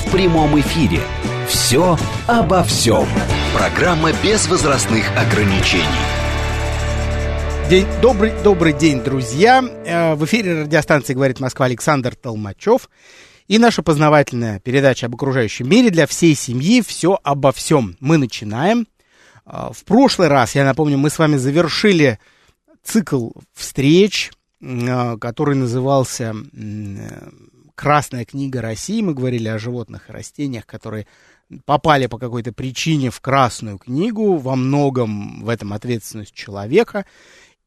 в прямом эфире. «Все обо всем». Программа без возрастных ограничений. День, добрый, добрый день, друзья. Э, в эфире радиостанции «Говорит Москва» Александр Толмачев. И наша познавательная передача об окружающем мире для всей семьи «Все обо всем». Мы начинаем. Э, в прошлый раз, я напомню, мы с вами завершили цикл встреч, э, который назывался «Красная книга России». Мы говорили о животных и растениях, которые попали по какой-то причине в Красную книгу. Во многом в этом ответственность человека.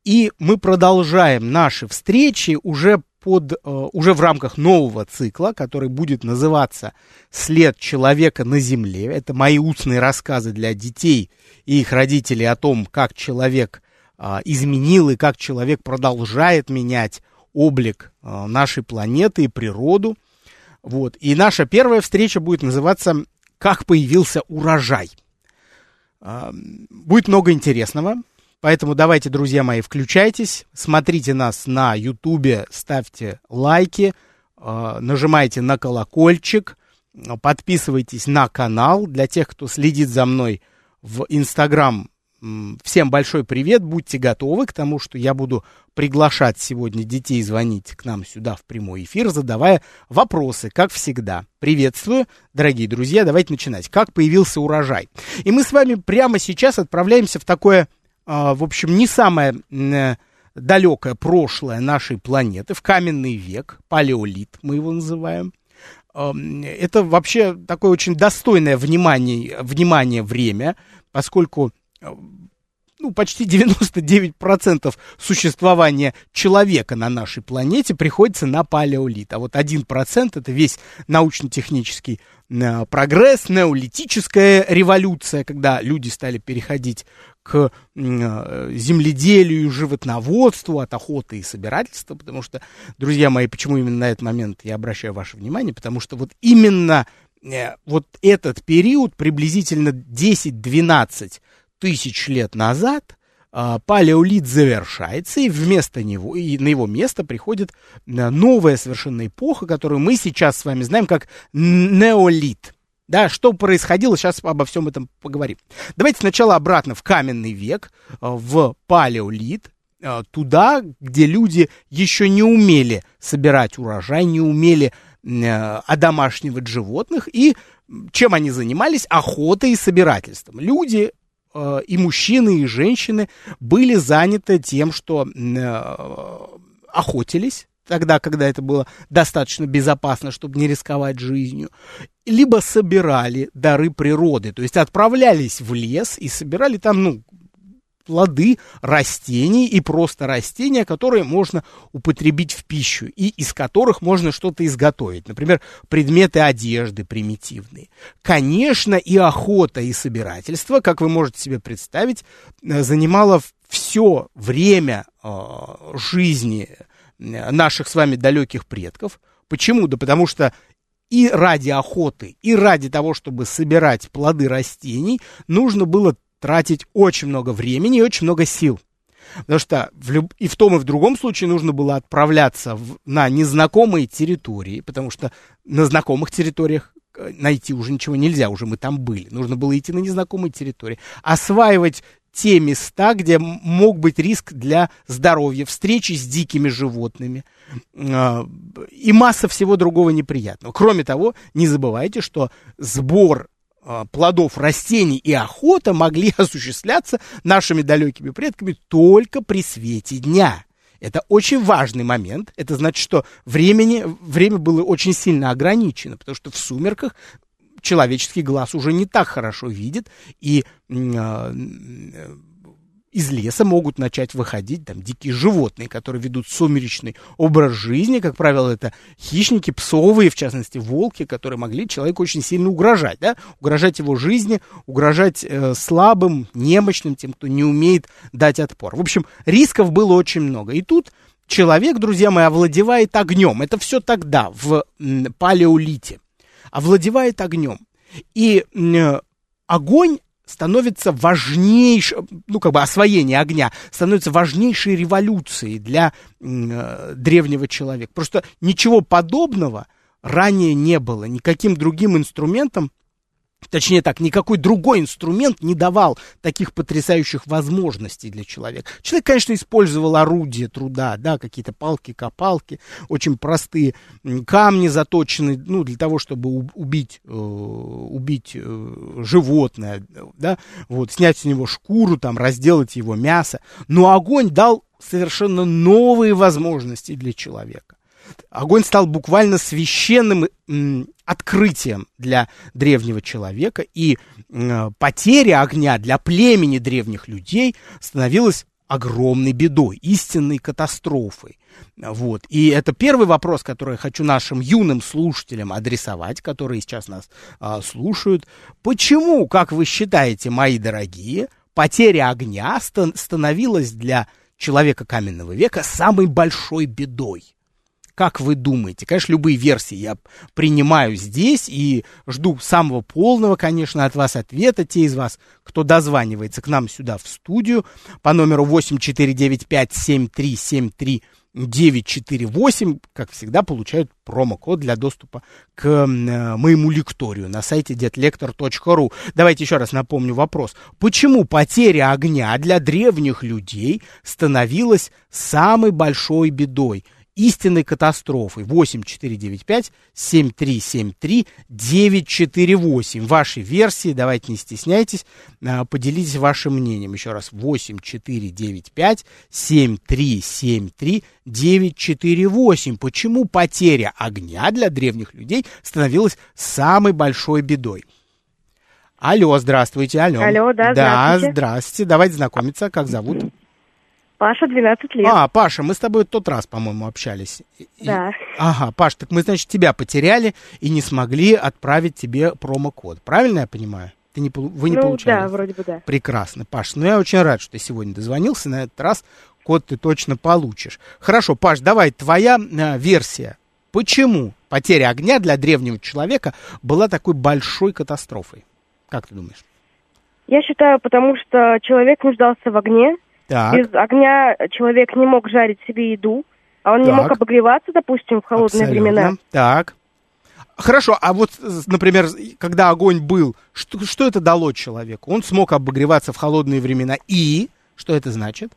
И мы продолжаем наши встречи уже под, э, уже в рамках нового цикла, который будет называться «След человека на Земле». Это мои устные рассказы для детей и их родителей о том, как человек э, изменил и как человек продолжает менять облик э, нашей планеты и природу. Вот. И наша первая встреча будет называться «Как появился урожай». Будет много интересного. Поэтому давайте, друзья мои, включайтесь, смотрите нас на Ютубе, ставьте лайки, э, нажимайте на колокольчик, подписывайтесь на канал. Для тех, кто следит за мной в Инстаграм, всем большой привет, будьте готовы к тому, что я буду приглашать сегодня детей звонить к нам сюда в прямой эфир, задавая вопросы, как всегда. Приветствую, дорогие друзья, давайте начинать. Как появился урожай? И мы с вами прямо сейчас отправляемся в такое а, в общем, не самое э, далекое прошлое нашей планеты, в каменный век, палеолит мы его называем. Это вообще такое очень достойное внимание, внимание время, поскольку ну, почти 99% существования человека на нашей планете приходится на палеолит. А вот 1% это весь научно-технический э, прогресс, неолитическая революция, когда люди стали переходить к э, земледелию, животноводству, от охоты и собирательства, потому что, друзья мои, почему именно на этот момент я обращаю ваше внимание, потому что вот именно э, вот этот период, приблизительно 10-12 тысяч лет назад, э, палеолит завершается, и вместо него, и на его место приходит новая совершенно эпоха, которую мы сейчас с вами знаем как неолит. Да, что происходило, сейчас обо всем этом поговорим. Давайте сначала обратно в каменный век, э, в палеолит, э, туда, где люди еще не умели собирать урожай, не умели э, одомашнивать животных, и чем они занимались? Охотой и собирательством. Люди и мужчины, и женщины были заняты тем, что охотились, тогда, когда это было достаточно безопасно, чтобы не рисковать жизнью, либо собирали дары природы, то есть отправлялись в лес и собирали там, ну, плоды растений и просто растения, которые можно употребить в пищу и из которых можно что-то изготовить. Например, предметы одежды примитивные. Конечно, и охота, и собирательство, как вы можете себе представить, э, занимало все время э, жизни наших с вами далеких предков. Почему? Да потому что и ради охоты, и ради того, чтобы собирать плоды растений, нужно было тратить очень много времени и очень много сил. Потому что в люб... и в том, и в другом случае нужно было отправляться в... на незнакомые территории, потому что на знакомых территориях э, найти уже ничего нельзя, уже мы там были. Нужно было идти на незнакомые территории, осваивать те места, где мог быть риск для здоровья, встречи с дикими животными а, и масса всего другого неприятного. Кроме того, не забывайте, что сбор плодов растений и охота могли осуществляться нашими далекими предками только при свете дня. Это очень важный момент. Это значит, что времени, время было очень сильно ограничено, потому что в сумерках человеческий глаз уже не так хорошо видит, и э, из леса могут начать выходить там дикие животные, которые ведут сумеречный образ жизни. Как правило, это хищники, псовые, в частности, волки, которые могли человеку очень сильно угрожать, да? угрожать его жизни, угрожать э, слабым, немощным, тем, кто не умеет дать отпор. В общем, рисков было очень много. И тут человек, друзья мои, овладевает огнем. Это все тогда, в м, палеолите. Овладевает огнем. И э, огонь становится важнейшим, ну, как бы освоение огня становится важнейшей революцией для э, древнего человека. Просто ничего подобного ранее не было. Никаким другим инструментом Точнее так, никакой другой инструмент не давал таких потрясающих возможностей для человека. Человек, конечно, использовал орудия труда, да, какие-то палки-копалки, очень простые камни заточенные, ну, для того, чтобы убить, э, убить э, животное, да, вот, снять с него шкуру, там, разделать его мясо. Но огонь дал совершенно новые возможности для человека. Огонь стал буквально священным открытием для древнего человека, и э, потеря огня для племени древних людей становилась огромной бедой, истинной катастрофой. Вот. И это первый вопрос, который я хочу нашим юным слушателям адресовать, которые сейчас нас а, слушают. Почему, как вы считаете, мои дорогие, потеря огня становилась для человека каменного века самой большой бедой? Как вы думаете? Конечно, любые версии я принимаю здесь и жду самого полного, конечно, от вас ответа. Те из вас, кто дозванивается к нам сюда в студию по номеру 8495-7373-948, как всегда, получают промокод для доступа к э, моему лекторию на сайте детлектор.ру. Давайте еще раз напомню вопрос. Почему потеря огня для древних людей становилась самой большой бедой? Истинной катастрофой. 8495-7373-948. Ваши версии, давайте не стесняйтесь, а, поделитесь вашим мнением. Еще раз, 8495-7373-948. Почему потеря огня для древних людей становилась самой большой бедой? Алло, здравствуйте, алло. Алло, да, да здравствуйте. здравствуйте. Давайте знакомиться, как зовут? Паша, 12 лет. А, Паша, мы с тобой тот раз, по-моему, общались. Да. И... Ага, Паш, так мы, значит, тебя потеряли и не смогли отправить тебе промокод. Правильно я понимаю? Ты не, вы не ну, получали? да, вроде бы да. Прекрасно, Паш. Ну, я очень рад, что ты сегодня дозвонился. На этот раз код ты точно получишь. Хорошо, Паш, давай, твоя э, версия. Почему потеря огня для древнего человека была такой большой катастрофой? Как ты думаешь? Я считаю, потому что человек нуждался в огне, так. Без огня человек не мог жарить себе еду, а он так. не мог обогреваться, допустим, в холодные Абсолютно. времена. Так. Хорошо, а вот, например, когда огонь был, что, что это дало человеку? Он смог обогреваться в холодные времена. И что это значит?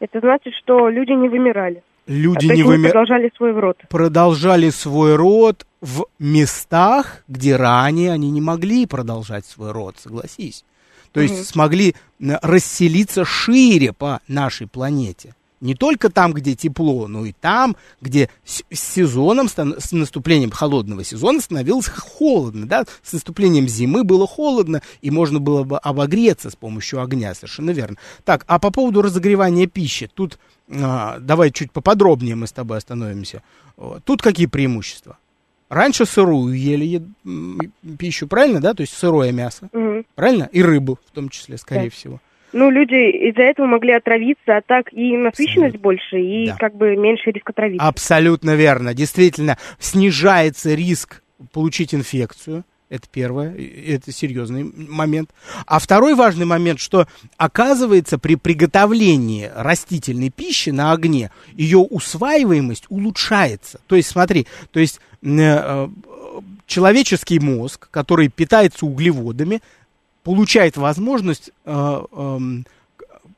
Это значит, что люди не вымирали. Люди а не вымирали. Продолжали свой род. Продолжали свой род в местах, где ранее они не могли продолжать свой род, согласись то есть смогли расселиться шире по нашей планете. Не только там, где тепло, но и там, где с сезоном, с наступлением холодного сезона становилось холодно, да, с наступлением зимы было холодно, и можно было бы обогреться с помощью огня, совершенно верно. Так, а по поводу разогревания пищи, тут а, давай чуть поподробнее мы с тобой остановимся. Тут какие преимущества? Раньше сырую ели пищу, правильно, да? То есть сырое мясо, угу. правильно? И рыбу в том числе, скорее да. всего. Ну, люди из-за этого могли отравиться, а так и насыщенность Абсолютно. больше, и да. как бы меньше риск отравиться. Абсолютно верно. Действительно, снижается риск получить инфекцию. Это первое, это серьезный момент. А второй важный момент, что оказывается при приготовлении растительной пищи на огне ее усваиваемость улучшается. То есть смотри, то есть э, человеческий мозг, который питается углеводами, получает возможность э, э,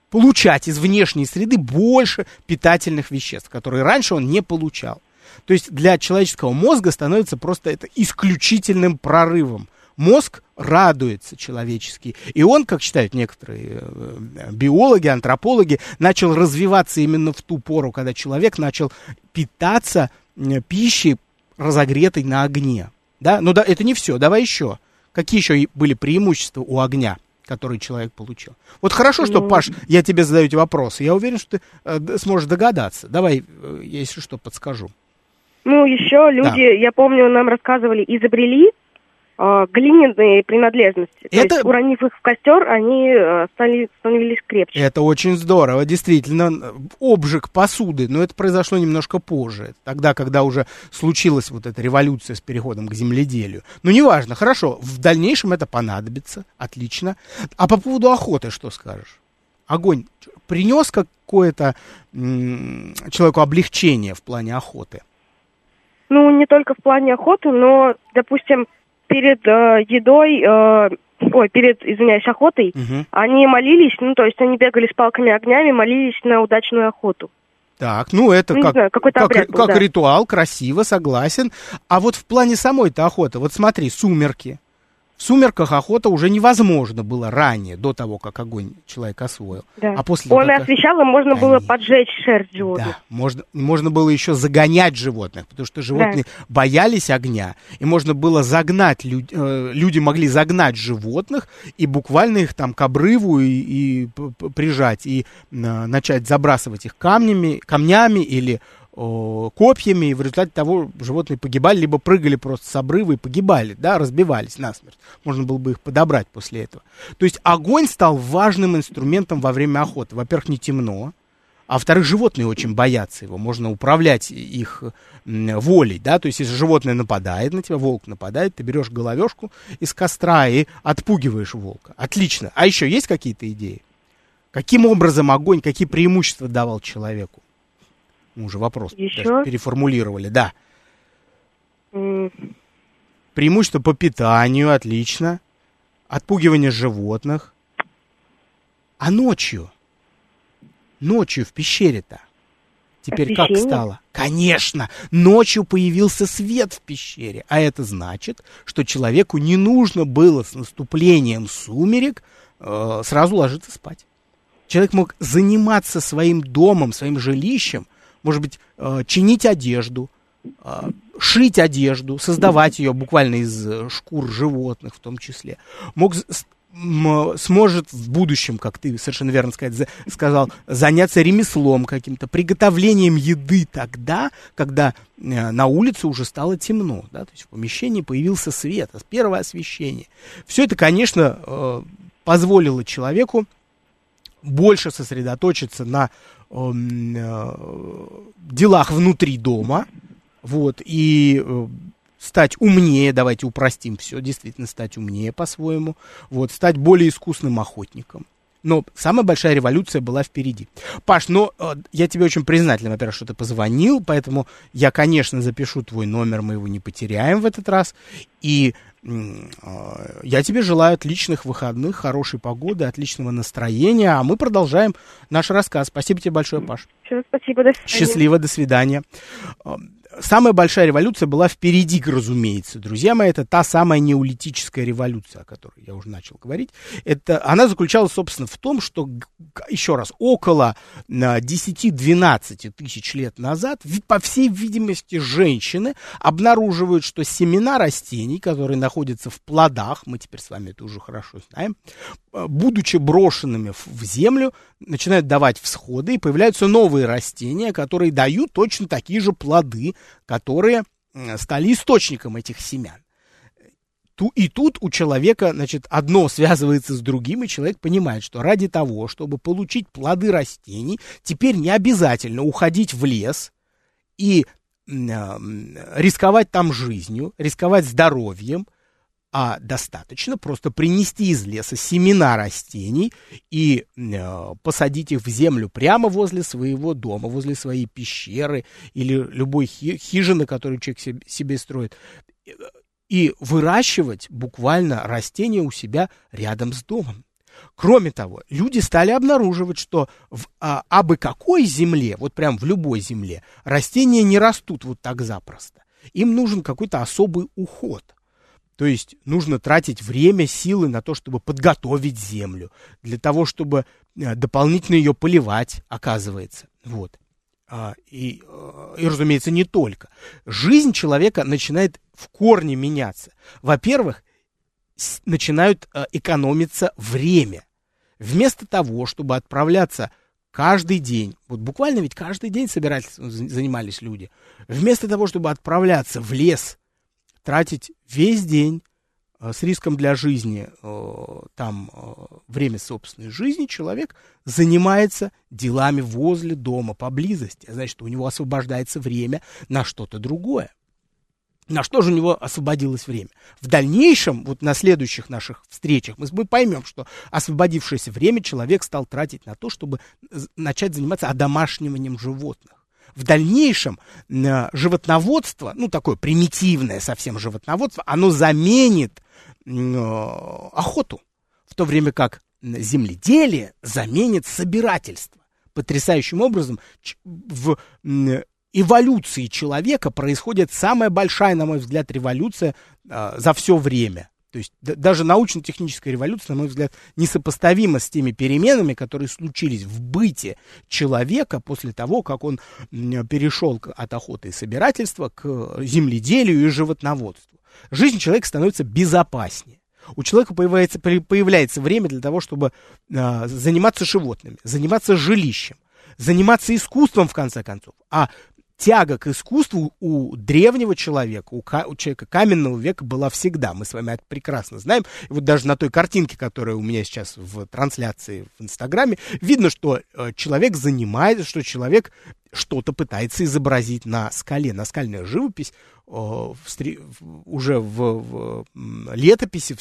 получать из внешней среды больше питательных веществ, которые раньше он не получал. То есть для человеческого мозга становится просто это исключительным прорывом. Мозг радуется человеческий. И он, как считают некоторые э, биологи, антропологи, начал развиваться именно в ту пору, когда человек начал питаться пищей, разогретой на огне. Да? Но да, это не все. Давай еще. Какие еще были преимущества у огня который человек получил. Вот хорошо, что, ну... Паш, я тебе задаю эти вопросы. Я уверен, что ты э, сможешь догадаться. Давай, э, если что, подскажу. Ну, еще люди, да. я помню, нам рассказывали, изобрели э, глиняные принадлежности. Это... То есть, уронив их в костер, они э, стали, становились крепче. Это очень здорово, действительно. Обжиг посуды, но это произошло немножко позже. Тогда, когда уже случилась вот эта революция с переходом к земледелию. Ну, неважно, хорошо, в дальнейшем это понадобится, отлично. А по поводу охоты что скажешь? Огонь принес какое-то человеку облегчение в плане охоты? Ну, не только в плане охоты, но, допустим, перед э, едой, э, ой, перед, извиняюсь, охотой, угу. они молились, ну, то есть они бегали с палками огнями, молились на удачную охоту. Так, ну это ну, как, знаю, как, был, как да. ритуал, красиво, согласен. А вот в плане самой-то охоты, вот смотри, сумерки. В сумерках охота уже невозможно было ранее, до того, как огонь человек освоил. Да. А после Он того, освещал, и можно Конечно. было поджечь шерсть животных. Да, можно, можно было еще загонять животных, потому что животные да. боялись огня, и можно было загнать, люд, э, люди могли загнать животных и буквально их там к обрыву и, и прижать, и э, начать забрасывать их камнями, камнями или копьями, и в результате того животные погибали, либо прыгали просто с обрыва и погибали, да, разбивались насмерть. Можно было бы их подобрать после этого. То есть огонь стал важным инструментом во время охоты. Во-первых, не темно, а во-вторых, животные очень боятся его. Можно управлять их волей, да, то есть если животное нападает на тебя, волк нападает, ты берешь головешку из костра и отпугиваешь волка. Отлично. А еще есть какие-то идеи? Каким образом огонь, какие преимущества давал человеку? Мы уже вопрос Еще? переформулировали, да. Mm. Преимущество по питанию, отлично. Отпугивание животных. А ночью? Ночью в пещере-то. Теперь Освещение? как стало? Конечно, ночью появился свет в пещере, а это значит, что человеку не нужно было с наступлением сумерек э, сразу ложиться спать. Человек мог заниматься своим домом, своим жилищем может быть, э, чинить одежду, э, шить одежду, создавать ее буквально из э, шкур животных в том числе. Мог сможет в будущем, как ты совершенно верно сказал, заняться ремеслом каким-то, приготовлением еды тогда, когда на улице уже стало темно, да, то есть в помещении появился свет, первое освещение. Все это, конечно, позволило человеку больше сосредоточиться на делах внутри дома, вот, и э, стать умнее, давайте упростим все, действительно стать умнее по-своему, вот, стать более искусным охотником. Но самая большая революция была впереди. Паш, э, я тебе очень признателен, во-первых, что ты позвонил, поэтому я, конечно, запишу твой номер, мы его не потеряем в этот раз. И я тебе желаю отличных выходных, хорошей погоды, отличного настроения, а мы продолжаем наш рассказ. Спасибо тебе большое, Паш. Все, спасибо, до свидания. Счастливо, до свидания самая большая революция была впереди, разумеется. Друзья мои, это та самая неолитическая революция, о которой я уже начал говорить. Это, она заключалась, собственно, в том, что, еще раз, около 10-12 тысяч лет назад, по всей видимости, женщины обнаруживают, что семена растений, которые находятся в плодах, мы теперь с вами это уже хорошо знаем, будучи брошенными в землю, начинают давать всходы, и появляются новые растения, которые дают точно такие же плоды, которые стали источником этих семян. И тут у человека, значит, одно связывается с другим, и человек понимает, что ради того, чтобы получить плоды растений, теперь не обязательно уходить в лес и рисковать там жизнью, рисковать здоровьем, а достаточно просто принести из леса семена растений и э, посадить их в землю прямо возле своего дома, возле своей пещеры или любой хи хижины, которую человек себе, себе строит, и выращивать буквально растения у себя рядом с домом. Кроме того, люди стали обнаруживать, что в а, абы какой земле, вот прям в любой земле, растения не растут вот так запросто. Им нужен какой-то особый уход – то есть нужно тратить время, силы на то, чтобы подготовить землю, для того, чтобы э, дополнительно ее поливать, оказывается. Вот. А, и, э, и, разумеется, не только. Жизнь человека начинает в корне меняться. Во-первых, начинают э, экономиться время. Вместо того, чтобы отправляться каждый день, вот буквально ведь каждый день собирательством занимались люди, вместо того, чтобы отправляться в лес, тратить весь день э, с риском для жизни, э, там время собственной жизни, человек занимается делами возле дома, поблизости. Значит, у него освобождается время на что-то другое. На что же у него освободилось время? В дальнейшем, вот на следующих наших встречах, мы поймем, что освободившееся время человек стал тратить на то, чтобы начать заниматься одомашниванием животных. В дальнейшем э, животноводство, ну такое примитивное совсем животноводство, оно заменит э, охоту, в то время как земледелие заменит собирательство. Потрясающим образом в эволюции человека происходит самая большая, на мой взгляд, революция э, за все время. То есть да, даже научно-техническая революция, на мой взгляд, несопоставима с теми переменами, которые случились в быте человека после того, как он перешел от охоты и собирательства к земледелию и животноводству. Жизнь человека становится безопаснее. У человека появляется, появляется время для того, чтобы э, заниматься животными, заниматься жилищем, заниматься искусством, в конце концов. А тяга к искусству у древнего человека, у, у человека каменного века была всегда. Мы с вами это прекрасно знаем. И вот даже на той картинке, которая у меня сейчас в трансляции в Инстаграме, видно, что э, человек занимается, что человек что-то пытается изобразить на скале. Наскальная живопись э, уже в, в летописи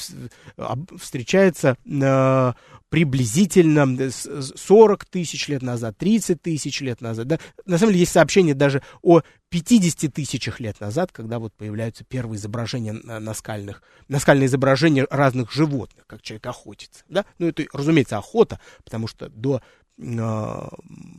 встречается э, приблизительно 40 тысяч лет назад, 30 тысяч лет назад. Да? На самом деле есть сообщение даже о 50 тысячах лет назад, когда вот появляются первые изображения наскальных, наскальные изображения разных животных, как человек охотится. Да? Ну, это, разумеется, охота, потому что до э,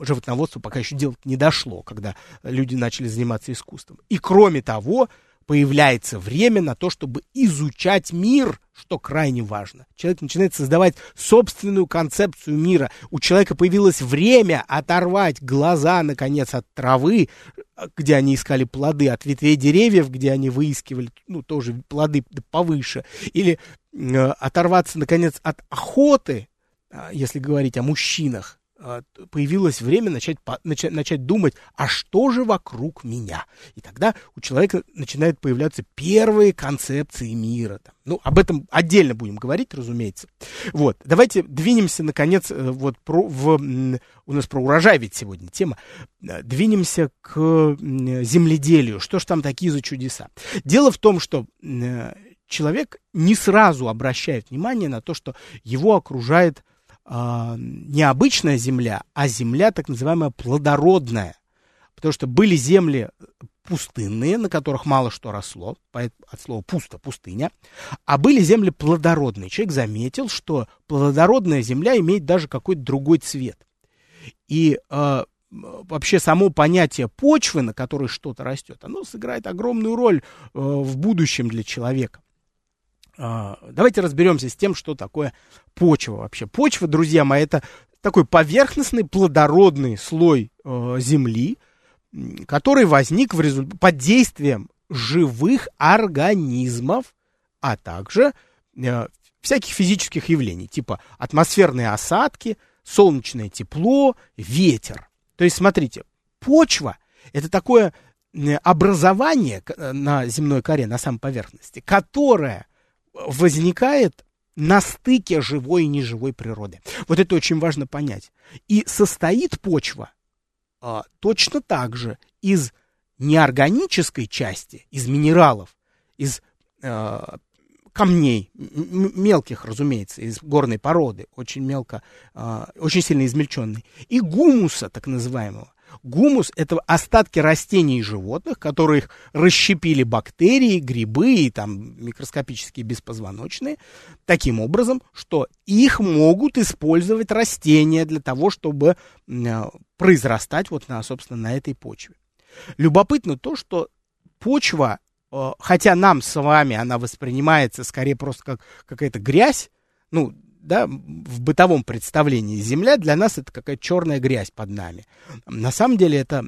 животноводства пока еще дело не дошло, когда люди начали заниматься искусством. И кроме того, появляется время на то, чтобы изучать мир, что крайне важно. Человек начинает создавать собственную концепцию мира. У человека появилось время оторвать глаза, наконец, от травы, где они искали плоды, от ветвей деревьев, где они выискивали, ну, тоже плоды повыше. Или э, оторваться, наконец, от охоты, э, если говорить о мужчинах, а, появилось время начать, начать, начать думать, а что же вокруг меня? И тогда у человека начинают появляться первые концепции мира. Там. Ну, об этом отдельно будем говорить, разумеется. Вот, давайте двинемся, наконец, э, вот про, в, у нас про урожай ведь сегодня тема. Э, двинемся к земледелию. Что ж там такие за чудеса? Дело в том, что э, человек не сразу обращает внимание на то, что его окружает э, не обычная земля, а земля так называемая плодородная. Потому что были земли пустынные, на которых мало что росло, от слова пусто, пустыня, а были земли плодородные. Человек заметил, что плодородная земля имеет даже какой-то другой цвет. И э, вообще само понятие почвы, на которой что-то растет, оно сыграет огромную роль э, в будущем для человека. А, давайте разберемся с тем, что такое почва вообще. Почва, друзья мои, это такой поверхностный плодородный слой э, земли, который возник в результ... под действием живых организмов, а также э, всяких физических явлений, типа атмосферные осадки, солнечное тепло, ветер. То есть, смотрите, почва – это такое образование э, на земной коре, на самой поверхности, которое возникает на стыке живой и неживой природы. Вот это очень важно понять. И состоит почва а, точно так же из неорганической части, из минералов, из а, камней, мелких, разумеется, из горной породы, очень мелко, а, очень сильно измельченной, и гумуса, так называемого. Гумус – это остатки растений и животных, которых расщепили бактерии, грибы и там микроскопические беспозвоночные, таким образом, что их могут использовать растения для того, чтобы э, произрастать вот, на, собственно, на этой почве. Любопытно то, что почва, э, хотя нам с вами она воспринимается скорее просто как какая-то грязь, ну, да, в бытовом представлении земля для нас это какая-то черная грязь под нами. На самом деле это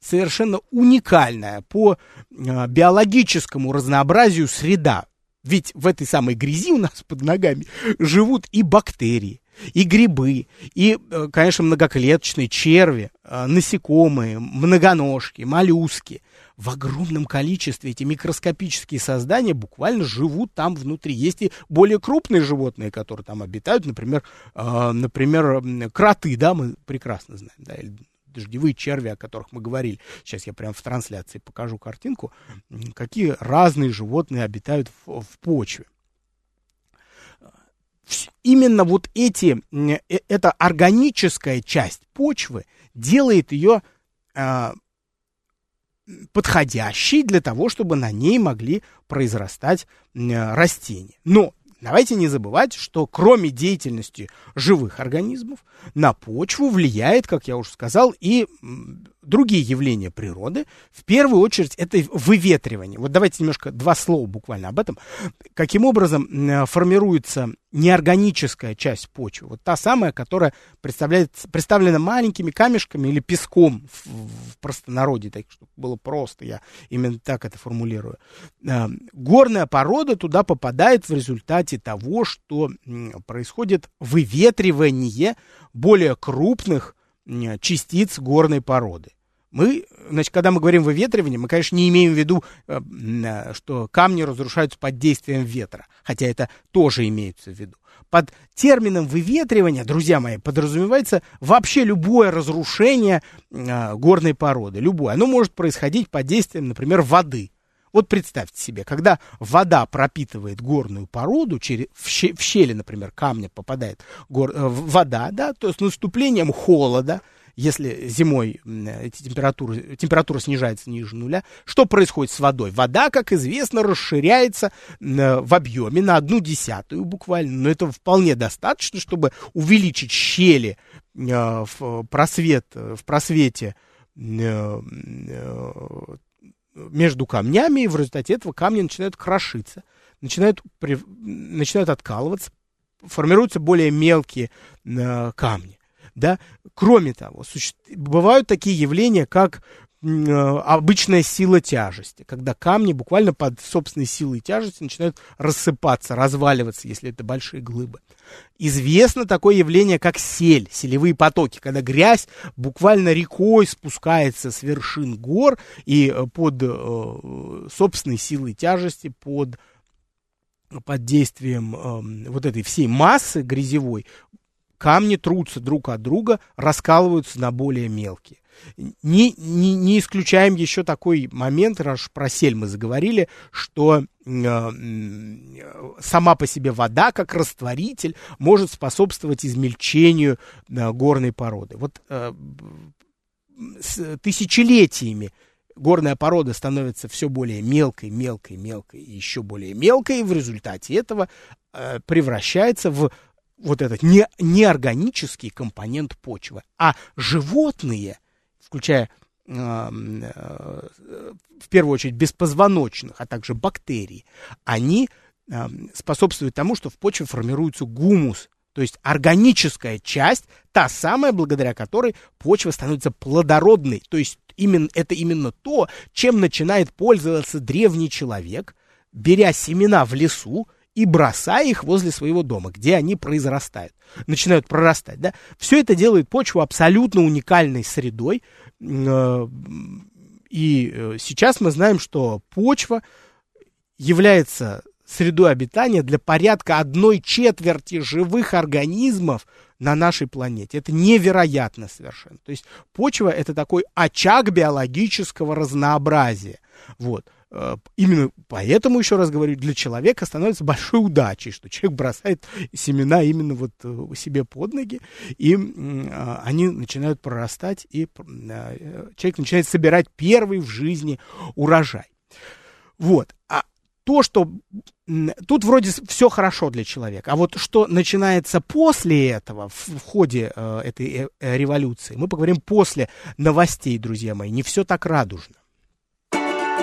совершенно уникальная по э, биологическому разнообразию среда. Ведь в этой самой грязи у нас под ногами живут и бактерии, и грибы, и, э, конечно, многоклеточные черви, э, насекомые, многоножки, моллюски. В огромном количестве эти микроскопические создания буквально живут там внутри. Есть и более крупные животные, которые там обитают, например, э, например кроты, да, мы прекрасно знаем, да, или дождевые черви, о которых мы говорили. Сейчас я прямо в трансляции покажу картинку, какие разные животные обитают в, в почве именно вот эти, э, эта органическая часть почвы делает ее э, подходящей для того, чтобы на ней могли произрастать растения. Но давайте не забывать, что кроме деятельности живых организмов на почву влияет, как я уже сказал, и другие явления природы. В первую очередь это выветривание. Вот давайте немножко два слова буквально об этом. Каким образом формируется неорганическая часть почвы, вот та самая, которая представляет, представлена маленькими камешками или песком в, в простонародье, так чтобы было просто, я именно так это формулирую. Э, горная порода туда попадает в результате того, что происходит выветривание более крупных частиц горной породы. Мы, значит, когда мы говорим выветривание, мы, конечно, не имеем в виду, э, э, что камни разрушаются под действием ветра, хотя это тоже имеется в виду. Под термином выветривания, друзья мои, подразумевается вообще любое разрушение э, горной породы, любое. Оно может происходить под действием, например, воды. Вот представьте себе, когда вода пропитывает горную породу, через, в, щели, например, камня попадает вода, да, то с наступлением холода, если зимой эти температуры, температура снижается ниже нуля, что происходит с водой? Вода, как известно, расширяется в объеме на одну десятую буквально, но это вполне достаточно, чтобы увеличить щели э, в, просвет, в просвете э, э, между камнями, и в результате этого камни начинают крошиться, начинают, начинают откалываться, формируются более мелкие камни да. Кроме того, суще... бывают такие явления, как э, обычная сила тяжести, когда камни буквально под собственной силой тяжести начинают рассыпаться, разваливаться, если это большие глыбы. Известно такое явление, как сель, селевые потоки, когда грязь буквально рекой спускается с вершин гор и э, под э, собственной силой тяжести, под под действием э, вот этой всей массы грязевой камни трутся друг от друга, раскалываются на более мелкие. Не, не, не исключаем еще такой момент, раз про сель мы заговорили, что э, сама по себе вода, как растворитель, может способствовать измельчению э, горной породы. Вот э, с тысячелетиями горная порода становится все более мелкой, мелкой, мелкой еще более мелкой, и в результате этого э, превращается в вот этот не, неорганический компонент почвы, а животные, включая э, э, в первую очередь беспозвоночных, а также бактерии, они э, способствуют тому, что в почве формируется гумус, то есть органическая часть, та самая, благодаря которой почва становится плодородной. То есть именно, это именно то, чем начинает пользоваться древний человек, беря семена в лесу, и бросая их возле своего дома, где они произрастают, начинают прорастать. Да? Все это делает почву абсолютно уникальной средой. Э, и э, сейчас мы знаем, что почва является средой обитания для порядка одной четверти живых организмов на нашей планете. Это невероятно совершенно. То есть почва это такой очаг биологического разнообразия. Вот. Э, именно поэтому, еще раз говорю, для человека становится большой удачей, что человек бросает семена именно вот э, себе под ноги, и а, они начинают прорастать, и э, человек начинает собирать первый в жизни урожай. Вот. А то, что тут вроде все хорошо для человека, а вот что начинается после этого, в, в ходе э, этой э, революции, мы поговорим после новостей, друзья мои, не все так радужно.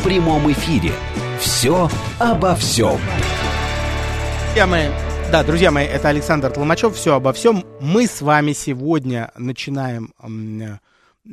в прямом эфире. «Все обо всем». Друзья мои, да, друзья мои, это Александр Толмачев. Все обо всем. Мы с вами сегодня начинаем,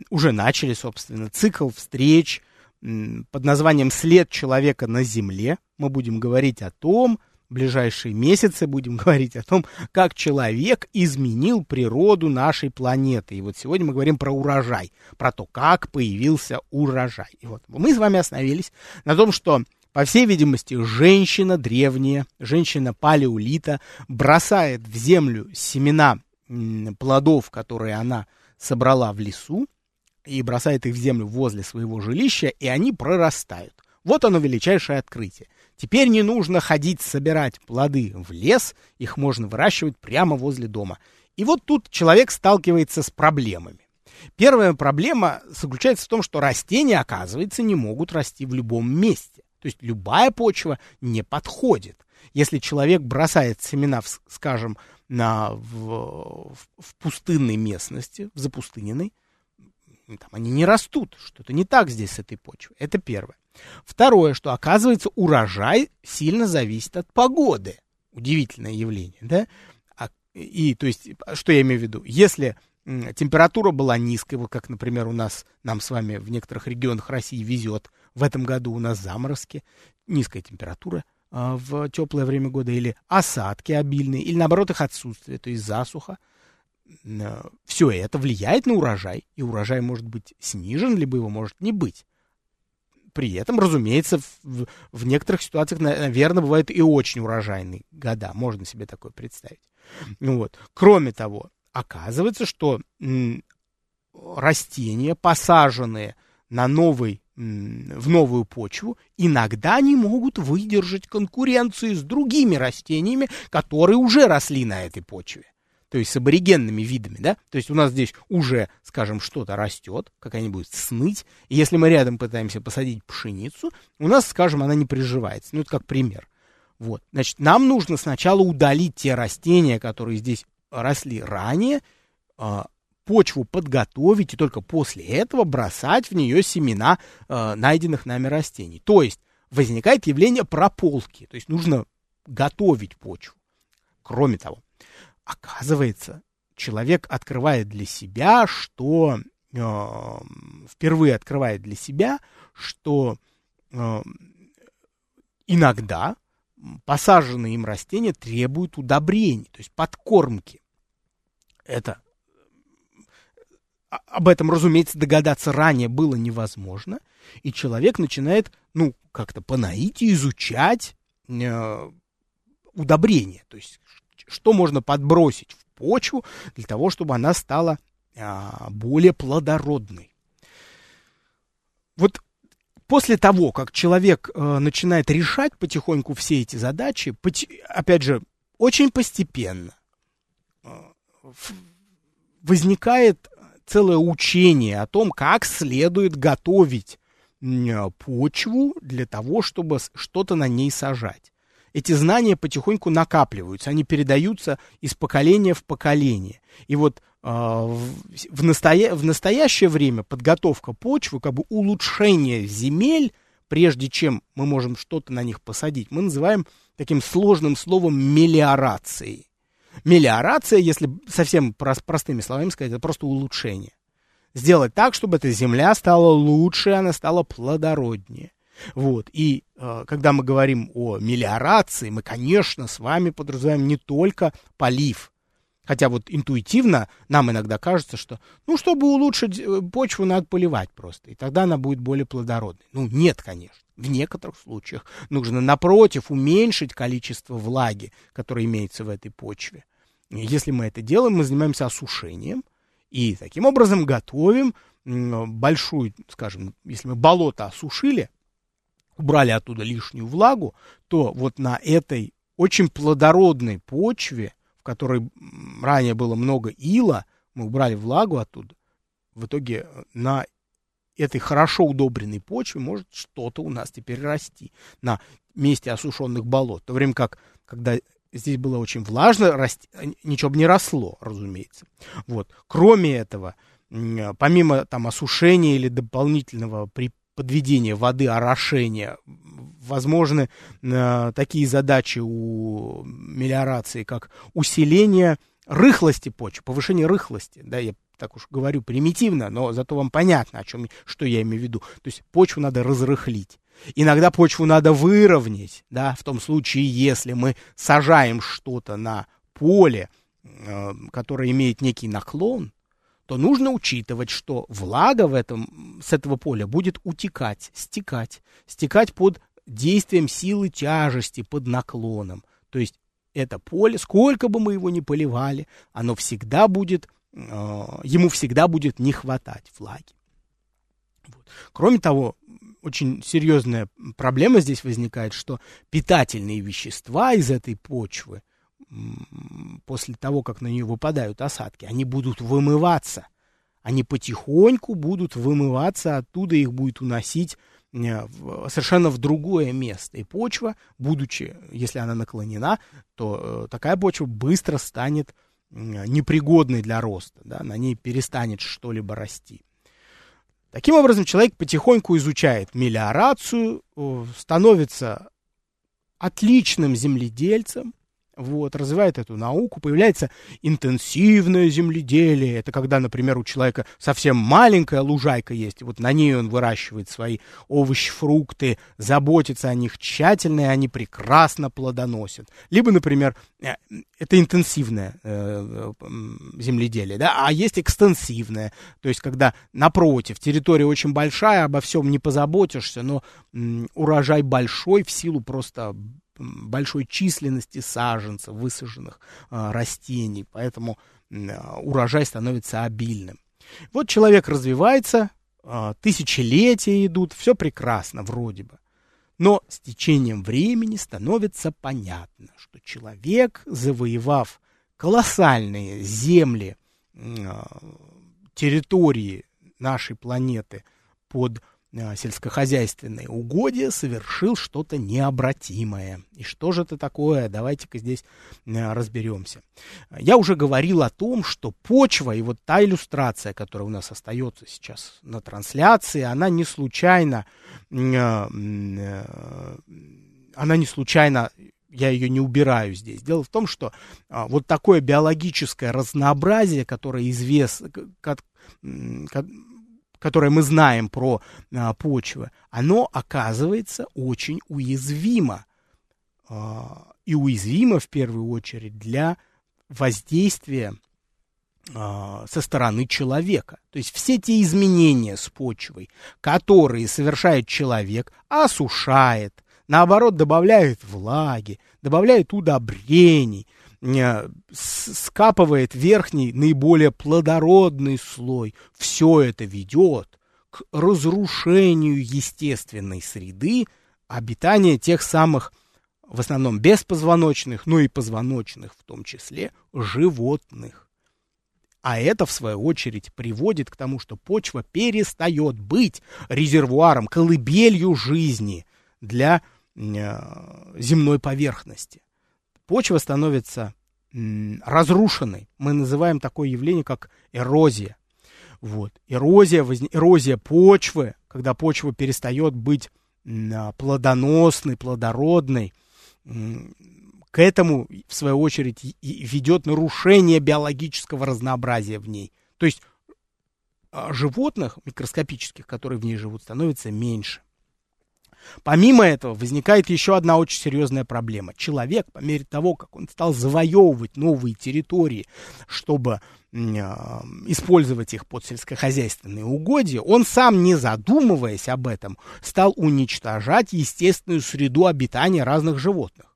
уже начали, собственно, цикл встреч под названием «След человека на Земле». Мы будем говорить о том, ближайшие месяцы будем говорить о том, как человек изменил природу нашей планеты. И вот сегодня мы говорим про урожай, про то, как появился урожай. И вот мы с вами остановились на том, что по всей видимости, женщина древняя, женщина палеолита, бросает в землю семена плодов, которые она собрала в лесу, и бросает их в землю возле своего жилища, и они прорастают. Вот оно величайшее открытие. Теперь не нужно ходить собирать плоды в лес, их можно выращивать прямо возле дома. И вот тут человек сталкивается с проблемами. Первая проблема заключается в том, что растения, оказывается, не могут расти в любом месте. То есть любая почва не подходит. Если человек бросает семена, скажем, на, в, в пустынной местности, в запустыненной, там они не растут. Что-то не так здесь с этой почвой. Это первое. Второе, что оказывается урожай сильно зависит от погоды. Удивительное явление, да? А, и, то есть, что я имею в виду? Если температура была низкой, вот как, например, у нас, нам с вами в некоторых регионах России везет, в этом году у нас заморозки, низкая температура а, в теплое время года, или осадки обильные, или наоборот их отсутствие, то есть засуха, все это влияет на урожай, и урожай может быть снижен, либо его может не быть. При этом, разумеется, в, в некоторых ситуациях, наверное, бывают и очень урожайные года. Можно себе такое представить. Вот. Кроме того, оказывается, что растения, посаженные на новый, в новую почву, иногда не могут выдержать конкуренцию с другими растениями, которые уже росли на этой почве то есть с аборигенными видами, да, то есть у нас здесь уже, скажем, что-то растет, какая-нибудь сныть, и если мы рядом пытаемся посадить пшеницу, у нас, скажем, она не приживается, ну это как пример. Вот, значит, нам нужно сначала удалить те растения, которые здесь росли ранее, а, почву подготовить и только после этого бросать в нее семена э, найденных нами растений. То есть возникает явление прополки, то есть нужно готовить почву. Кроме того, оказывается, человек открывает для себя, что э, впервые открывает для себя, что э, иногда посаженные им растения требуют удобрений, то есть подкормки. Это об этом, разумеется, догадаться ранее было невозможно, и человек начинает, ну, как-то по наитию изучать э, удобрения, то есть что можно подбросить в почву для того, чтобы она стала а, более плодородной. Вот после того, как человек э, начинает решать потихоньку все эти задачи, опять же, очень постепенно э, возникает целое учение о том, как следует готовить почву для того, чтобы что-то на ней сажать эти знания потихоньку накапливаются, они передаются из поколения в поколение. И вот э, в, настоя... в настоящее время подготовка почвы, как бы улучшение земель, прежде чем мы можем что-то на них посадить, мы называем таким сложным словом мелиорацией. Мелиорация, если совсем простыми словами сказать, это просто улучшение. Сделать так, чтобы эта земля стала лучше, она стала плодороднее. Вот. И э, когда мы говорим о мелиорации, мы, конечно, с вами подразумеваем не только полив. Хотя вот интуитивно нам иногда кажется, что, ну, чтобы улучшить э, почву, надо поливать просто, и тогда она будет более плодородной. Ну, нет, конечно. В некоторых случаях нужно, напротив, уменьшить количество влаги, которое имеется в этой почве. Если мы это делаем, мы занимаемся осушением, и таким образом готовим большую, скажем, если мы болото осушили, убрали оттуда лишнюю влагу, то вот на этой очень плодородной почве, в которой ранее было много ила, мы убрали влагу оттуда, в итоге э, на этой хорошо удобренной почве может что-то у нас теперь расти на месте осушенных болот. В то время как, когда здесь было очень влажно, расти, ничего бы не росло, разумеется. Вот. Кроме этого, помимо там осушения или дополнительного при подведения воды, орошения, возможны э, такие задачи у мелиорации, как усиление рыхлости почвы, повышение рыхлости, да, я так уж говорю примитивно, но зато вам понятно, о чем, что я имею в виду. То есть почву надо разрыхлить. Иногда почву надо выровнять, да, в том случае, если мы сажаем что-то на поле, э, которое имеет некий наклон, то нужно учитывать, что влага в этом, с этого поля будет утекать, стекать, стекать под действием силы тяжести, под наклоном. То есть это поле, сколько бы мы его ни поливали, оно всегда будет, э, ему всегда будет не хватать влаги. Вот. Кроме того, очень серьезная проблема здесь возникает, что питательные вещества из этой почвы после того, как на нее выпадают осадки, они будут вымываться. Они потихоньку будут вымываться оттуда, их будет уносить э, совершенно в другое место. И почва, будучи, если она наклонена, то э, такая почва быстро станет непригодной для роста, да, на ней перестанет что-либо расти. Таким образом, человек потихоньку изучает мелиорацию, э, становится отличным земледельцем, вот, развивает эту науку, появляется интенсивное земледелие. Это когда, например, у человека совсем маленькая лужайка есть, вот на ней он выращивает свои овощи, фрукты, заботится о них тщательно, и они прекрасно плодоносят. Либо, например, э, это интенсивное э, земледелие, да, а есть экстенсивное, то есть когда напротив территория очень большая, обо всем не позаботишься, но урожай большой в силу просто большой численности саженцев, высаженных а, растений, поэтому а, урожай становится обильным. Вот человек развивается, а, тысячелетия идут, все прекрасно вроде бы. Но с течением времени становится понятно, что человек, завоевав колоссальные земли, территории нашей планеты под сельскохозяйственные угодья совершил что-то необратимое. И что же это такое? Давайте-ка здесь э, разберемся. Я уже говорил о том, что почва и вот та иллюстрация, которая у нас остается сейчас на трансляции, она не случайно, э, она не случайно я ее не убираю здесь. Дело в том, что вот такое биологическое разнообразие, которое известно, которое мы знаем про а, почвы, оно оказывается очень уязвимо. А, и уязвимо в первую очередь для воздействия а, со стороны человека. То есть все те изменения с почвой, которые совершает человек, осушает, наоборот, добавляет влаги, добавляет удобрений, скапывает верхний, наиболее плодородный слой. Все это ведет к разрушению естественной среды обитания тех самых, в основном беспозвоночных, но и позвоночных в том числе, животных. А это, в свою очередь, приводит к тому, что почва перестает быть резервуаром, колыбелью жизни для э, земной поверхности почва становится разрушенной. Мы называем такое явление, как эрозия. Вот. Эрозия, эрозия почвы, когда почва перестает быть а, плодоносной, плодородной, к этому, в свою очередь, ведет нарушение биологического разнообразия в ней. То есть а, животных микроскопических, которые в ней живут, становится меньше. Помимо этого возникает еще одна очень серьезная проблема. Человек, по мере того, как он стал завоевывать новые территории, чтобы э, использовать их под сельскохозяйственные угодья, он сам, не задумываясь об этом, стал уничтожать естественную среду обитания разных животных.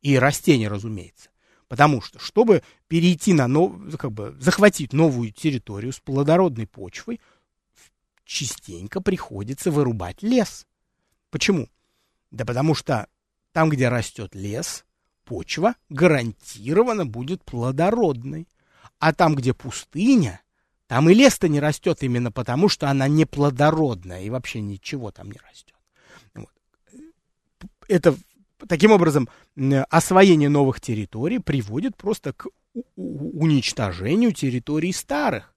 И растений, разумеется. Потому что, чтобы перейти на нов... как бы захватить новую территорию с плодородной почвой, частенько приходится вырубать лес. Почему? Да потому что там, где растет лес, почва гарантированно будет плодородной. А там, где пустыня, там и лес-то не растет именно потому, что она не плодородная и вообще ничего там не растет. Вот. Это таким образом, освоение новых территорий приводит просто к уничтожению территорий старых.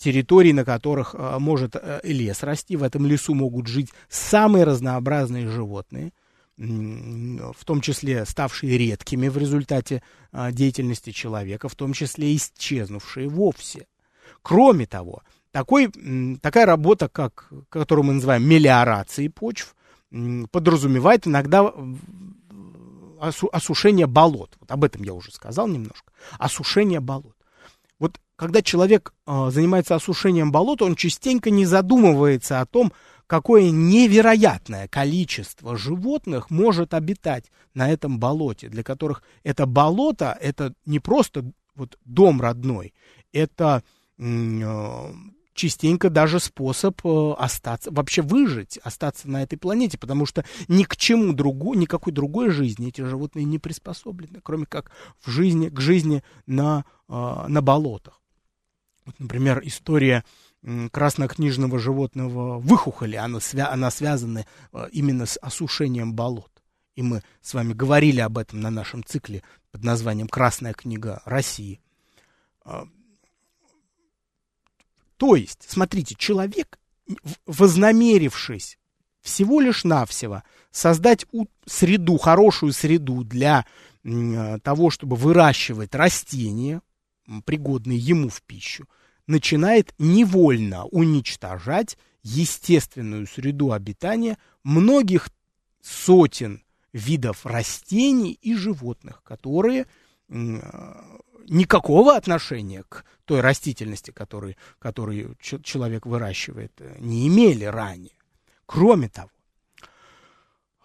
Территорий, на которых э, может э, лес расти, в этом лесу могут жить самые разнообразные животные, в том числе ставшие редкими в результате э, деятельности человека, в том числе исчезнувшие вовсе. Кроме того, такой, такая работа, как, которую мы называем мелиорацией почв, подразумевает иногда осушение болот. Вот об этом я уже сказал немножко. Осушение болот. Вот когда человек э, занимается осушением болот, он частенько не задумывается о том, какое невероятное количество животных может обитать на этом болоте, для которых это болото, это не просто вот дом родной, это э, частенько даже способ э, остаться, вообще выжить, остаться на этой планете, потому что ни к чему другому, никакой другой жизни эти животные не приспособлены, кроме как в жизни, к жизни на, э, на болотах. Вот, например, история краснокнижного животного выхухоли, она, свя она связана э, именно с осушением болот. И мы с вами говорили об этом на нашем цикле под названием «Красная книга России». То есть, смотрите, человек, вознамерившись всего лишь навсего создать среду, хорошую среду для того, чтобы выращивать растения, пригодные ему в пищу, начинает невольно уничтожать естественную среду обитания многих сотен видов растений и животных, которые никакого отношения к той растительности, которую, которую человек выращивает, э, не имели ранее. Кроме того,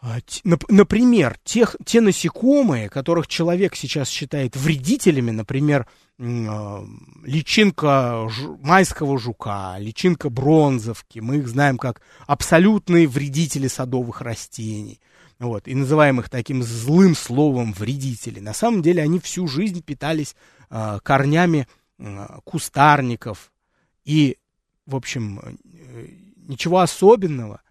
а, например, тех, те насекомые, которых человек сейчас считает вредителями, например, личинка майского жука, личинка бронзовки, мы их знаем как абсолютные вредители садовых растений – вот, и называем их таким злым словом вредители. На самом деле они всю жизнь питались э, корнями э, кустарников и, в общем, э, ничего особенного.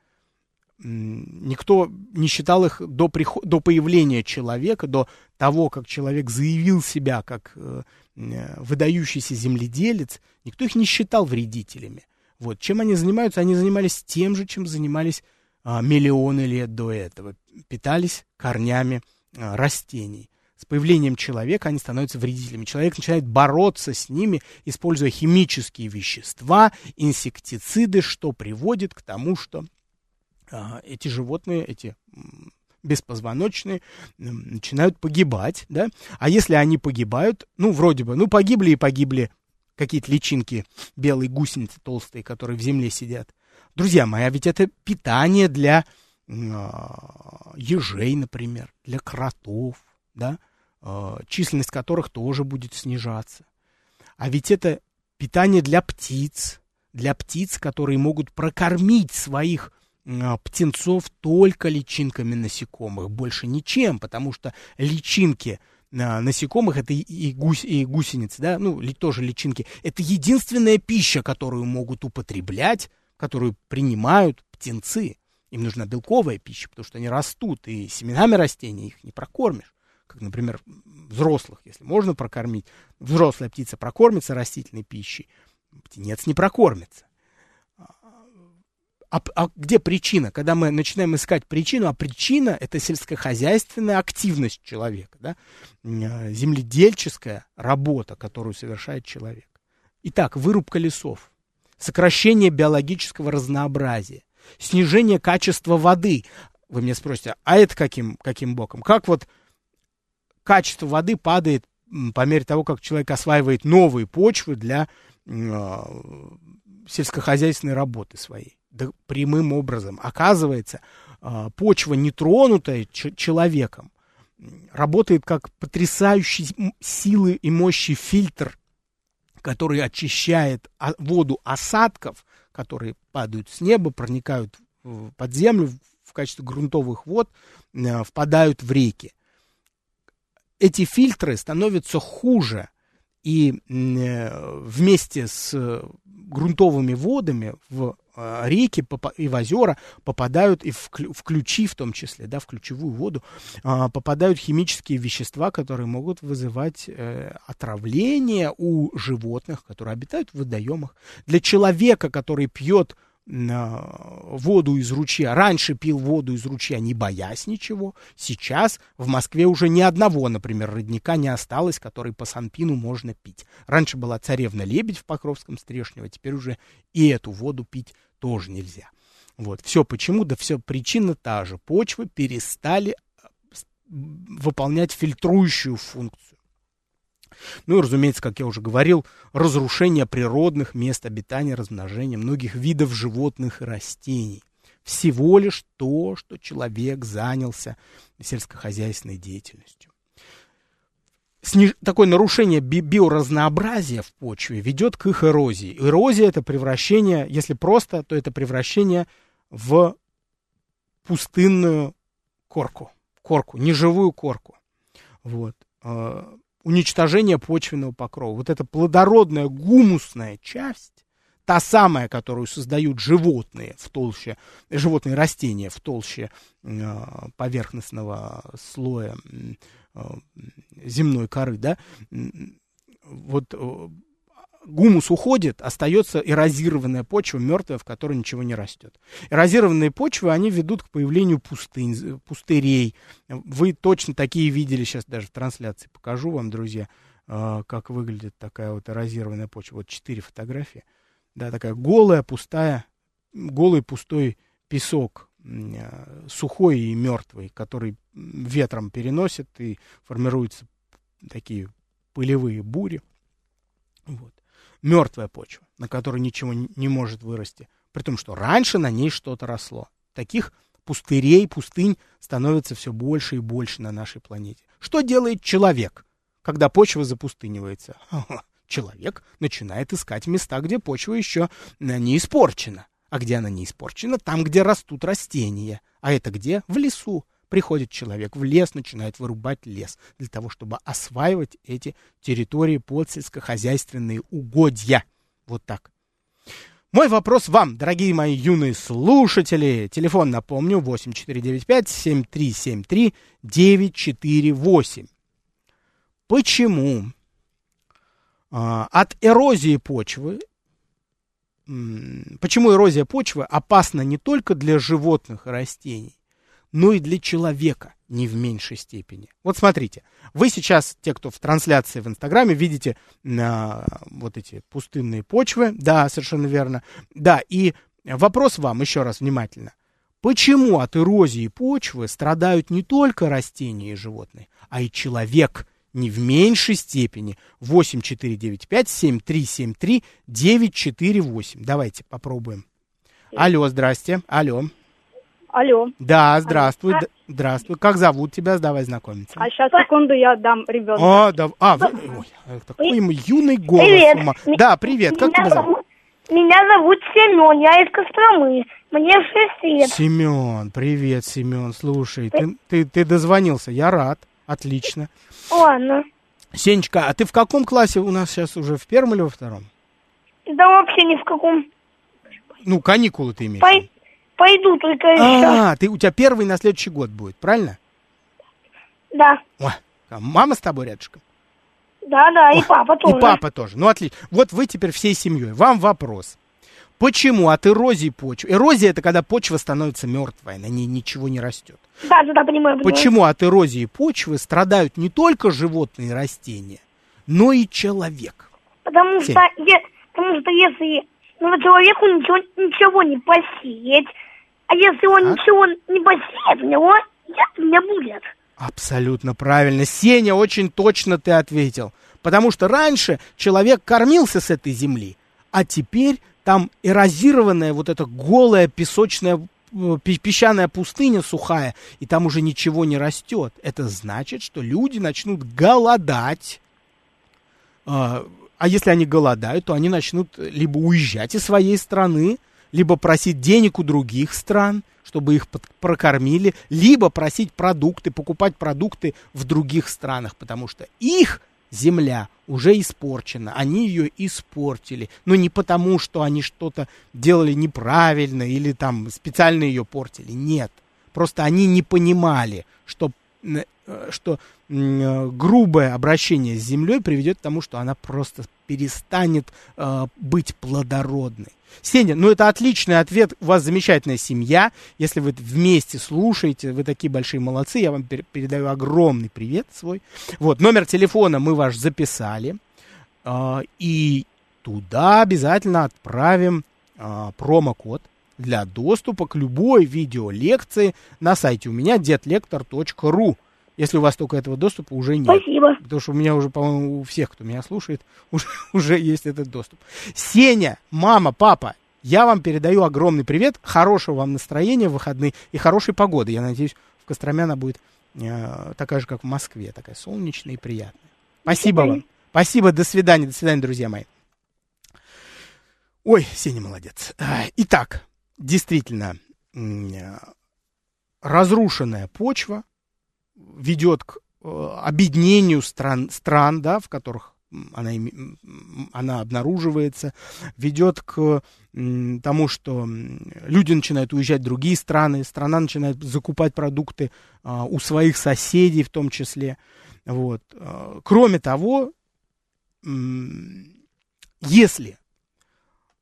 Никто не считал их до, приход, до появления человека, до того, как человек заявил себя как э, выдающийся земледелец, никто их не считал вредителями. Вот. Чем они занимаются? Они занимались тем же, чем занимались а, миллионы лет до этого, питались корнями а, растений. С появлением человека они становятся вредителями. Человек начинает бороться с ними, используя химические вещества, инсектициды, что приводит к тому, что а, эти животные, эти беспозвоночные, начинают погибать, да, а если они погибают, ну, вроде бы, ну, погибли и погибли какие-то личинки белой гусеницы толстые, которые в земле сидят, Друзья мои, а ведь это питание для э, ежей, например, для кротов, да, э, численность которых тоже будет снижаться. А ведь это питание для птиц, для птиц, которые могут прокормить своих птенцов только личинками насекомых, больше ничем, потому что личинки э, насекомых, это и, гусь, и гусеницы, да, ну, тоже личинки, это единственная пища, которую могут употреблять которую принимают птенцы. Им нужна белковая пища, потому что они растут, и семенами растений их не прокормишь. Как, например, взрослых, если можно прокормить, взрослая птица прокормится растительной пищей, птенец не прокормится. А, а где причина? Когда мы начинаем искать причину, а причина это сельскохозяйственная активность человека, да? земледельческая работа, которую совершает человек. Итак, вырубка лесов сокращение биологического разнообразия, снижение качества воды. Вы меня спросите, а это каким, каким боком? Как вот качество воды падает по мере того, как человек осваивает новые почвы для э, сельскохозяйственной работы своей? Да прямым образом. Оказывается, э, почва, нетронутая человеком, работает как потрясающий силы и мощи фильтр который очищает воду осадков, которые падают с неба, проникают под землю в качестве грунтовых вод, э, впадают в реки. Эти фильтры становятся хуже и вместе с грунтовыми водами в реки и в озера попадают, и в, ключи в том числе, да, в ключевую воду, попадают химические вещества, которые могут вызывать э, отравление у животных, которые обитают в водоемах. Для человека, который пьет воду из ручья. Раньше пил воду из ручья, не боясь ничего. Сейчас в Москве уже ни одного, например, родника не осталось, который по Санпину можно пить. Раньше была царевна Лебедь в Покровском Стрешнево, теперь уже и эту воду пить тоже нельзя. Вот. Все почему? Да все причина та же. Почвы перестали э, выполнять фильтрующую функцию. Ну и, разумеется, как я уже говорил, разрушение природных мест обитания, размножения многих видов животных и растений. Всего лишь то, что человек занялся сельскохозяйственной деятельностью. Сниж... Такое нарушение би- биоразнообразия в почве ведет к их эрозии. Эрозия это превращение, если просто, то это превращение в пустынную корку, корку, неживую корку. Вот. Уничтожение почвенного покрова. Вот эта плодородная гумусная часть, та самая, которую создают животные в толще, животные растения в толще э, поверхностного слоя э, земной коры, да, вот э, гумус уходит, остается эрозированная почва, мертвая, в которой ничего не растет. Эрозированные почвы, они ведут к появлению пустынь, пустырей. Вы точно такие видели, сейчас даже в трансляции покажу вам, друзья, а, как выглядит такая вот эрозированная почва. Вот четыре фотографии. Да, такая голая, пустая, голый пустой песок, а, сухой и мертвый, который ветром переносит и формируются такие пылевые бури. Вот мертвая почва, на которой ничего не может вырасти, при том, что раньше на ней что-то росло. Таких пустырей, пустынь становится все больше и больше на нашей планете. Что делает человек, когда почва запустынивается? Человек начинает искать места, где почва еще не испорчена. А где она не испорчена? Там, где растут растения. А это где? В лесу приходит человек в лес, начинает вырубать лес для того, чтобы осваивать эти территории под сельскохозяйственные угодья. Вот так. Мой вопрос вам, дорогие мои юные слушатели. Телефон, напомню, 8495-7373-948. Почему а, от эрозии почвы, почему эрозия почвы опасна не только для животных и растений, но и для человека не в меньшей степени. Вот смотрите, вы сейчас, те, кто в трансляции в Инстаграме, видите а, вот эти пустынные почвы, да, совершенно верно, да, и вопрос вам еще раз внимательно. Почему от эрозии почвы страдают не только растения и животные, а и человек не в меньшей степени? 8495-7373-948. Давайте попробуем. Алло, здрасте. Алло. Алло. Да, здравствуй. А... Здравствуй. Как зовут тебя? Давай знакомиться. А сейчас, секунду, я дам ребенку. А, да, а, вы, ой, такой ему юный голос. Привет. Ума. Да, привет. Как меня тебя зовут? Меня зовут Семен, я из Костромы. Мне 6 лет. Семен, привет, Семен. Слушай, ты, ты, ты дозвонился, я рад. Отлично. Ладно. Сенечка, а ты в каком классе у нас сейчас уже? В первом или во втором? Да вообще ни в каком. Ну, каникулы ты имеешь. По... Пойду только еще. А, ты, у тебя первый на следующий год будет, правильно? Да. Ой, а мама с тобой рядышком? Да, да, и папа тоже. И папа тоже. Ну, отлично. Вот вы теперь всей семьей. Вам вопрос. Почему от эрозии почвы? Эрозия это когда почва становится мертвой, на ней ничего не растет. Да, да, да, понимаю, понимаю. Почему от эрозии почвы страдают не только животные и растения, но и человек? Потому что, потому что если ну, человеку ничего, ничего не посеять, а если он а? ничего не посеет, у него яд не будет. Абсолютно правильно. Сеня, очень точно ты ответил. Потому что раньше человек кормился с этой земли, а теперь там эрозированная вот эта голая песочная э, песчаная пустыня сухая, и там уже ничего не растет. Это значит, что люди начнут голодать. А, а если они голодают, то они начнут либо уезжать из своей страны, либо просить денег у других стран, чтобы их прокормили, либо просить продукты, покупать продукты в других странах, потому что их земля уже испорчена. Они ее испортили. Но не потому, что они что-то делали неправильно или там специально ее портили. Нет. Просто они не понимали, что, что э, грубое обращение с землей приведет к тому, что она просто перестанет э, быть плодородной. Сеня, ну это отличный ответ. У вас замечательная семья. Если вы вместе слушаете, вы такие большие молодцы. Я вам передаю огромный привет свой. Вот, номер телефона мы ваш записали. Э, и туда обязательно отправим э, промокод для доступа к любой видеолекции на сайте у меня детлектор.ру. Если у вас только этого доступа уже нет. Спасибо. Потому что у меня уже, по-моему, у всех, кто меня слушает, уже, уже есть этот доступ. Сеня, мама, папа, я вам передаю огромный привет, хорошего вам настроения в выходные и хорошей погоды. Я надеюсь, в Костроме она будет э, такая же, как в Москве, такая солнечная и приятная. Спасибо вам. Спасибо, до свидания, до свидания, друзья мои. Ой, Сеня молодец. Итак, действительно, разрушенная почва ведет к э, объединению стран, стран да, в которых она, она обнаруживается, ведет к тому, что люди начинают уезжать в другие страны, страна начинает закупать продукты а, у своих соседей в том числе. Вот. А, кроме того, если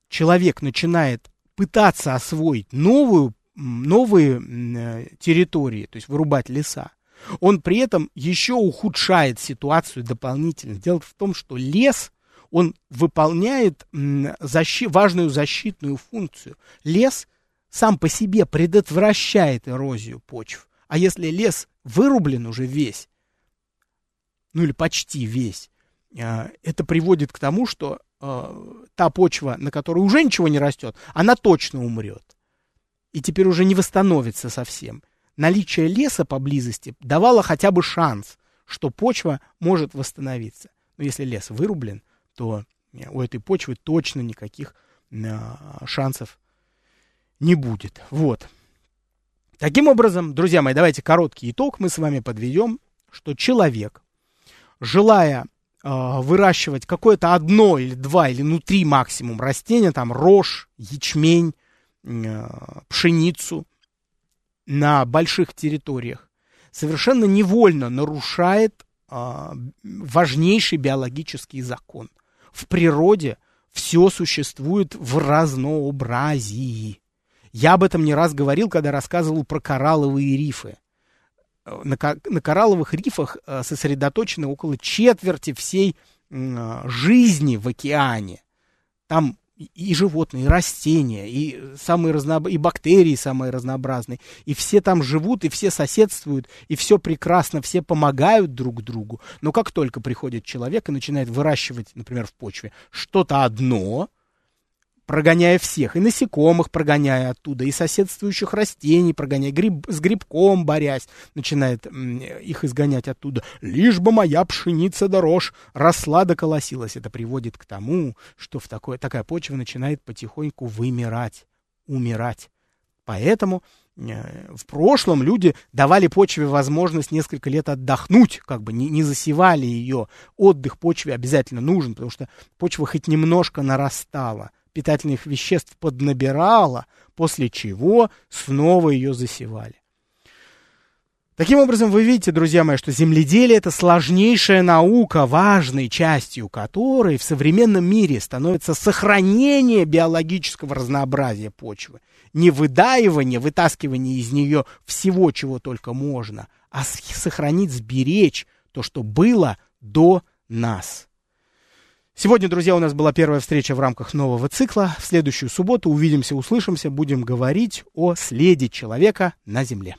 человек начинает пытаться освоить новую, новые э, территории, то есть вырубать леса, он при этом еще ухудшает ситуацию дополнительно. Дело в том, что лес, он выполняет защи- важную защитную функцию. Лес сам по себе предотвращает эрозию почв. А если лес вырублен уже весь, ну или почти весь, э, это приводит к тому, что э, та почва, на которой уже ничего не растет, она точно умрет. И теперь уже не восстановится совсем. Наличие леса поблизости давало хотя бы шанс, что почва может восстановиться. Но если лес вырублен, то э, у этой почвы точно никаких э, шансов не будет. Вот. Таким образом, друзья мои, давайте короткий итог мы с вами подведем, что человек, желая э, выращивать какое-то одно или два или ну три максимум растения, там рожь, ячмень, пшеницу на больших территориях, совершенно невольно нарушает э, важнейший биологический закон. В природе все существует в разнообразии. Я об этом не раз говорил, когда рассказывал про коралловые рифы на, на коралловых рифах э, сосредоточены около четверти всей э, жизни в океане. Там и животные, и растения, и самые разнооб... и бактерии самые разнообразные, и все там живут, и все соседствуют, и все прекрасно, все помогают друг другу. Но как только приходит человек и начинает выращивать, например, в почве что-то одно, прогоняя всех, и насекомых прогоняя оттуда, и соседствующих растений прогоняя, гриб, с грибком борясь, начинает их изгонять оттуда. Лишь бы моя пшеница дорож росла да колосилась. Это приводит к тому, что в такое, такая почва начинает потихоньку вымирать, умирать. Поэтому э, в прошлом люди давали почве возможность несколько лет отдохнуть, как бы не, не засевали ее. Отдых почве обязательно нужен, потому что почва хоть немножко нарастала – питательных веществ поднабирала, после чего снова ее засевали. Таким образом, вы видите, друзья мои, что земледелие это сложнейшая наука, важной частью которой в современном мире становится сохранение биологического разнообразия почвы. Не выдаивание, вытаскивание из нее всего, чего только можно, а сохранить, сберечь то, что было до нас. Сегодня, друзья, у нас была первая встреча в рамках нового цикла. В следующую субботу увидимся, услышимся, будем говорить о следе человека на Земле.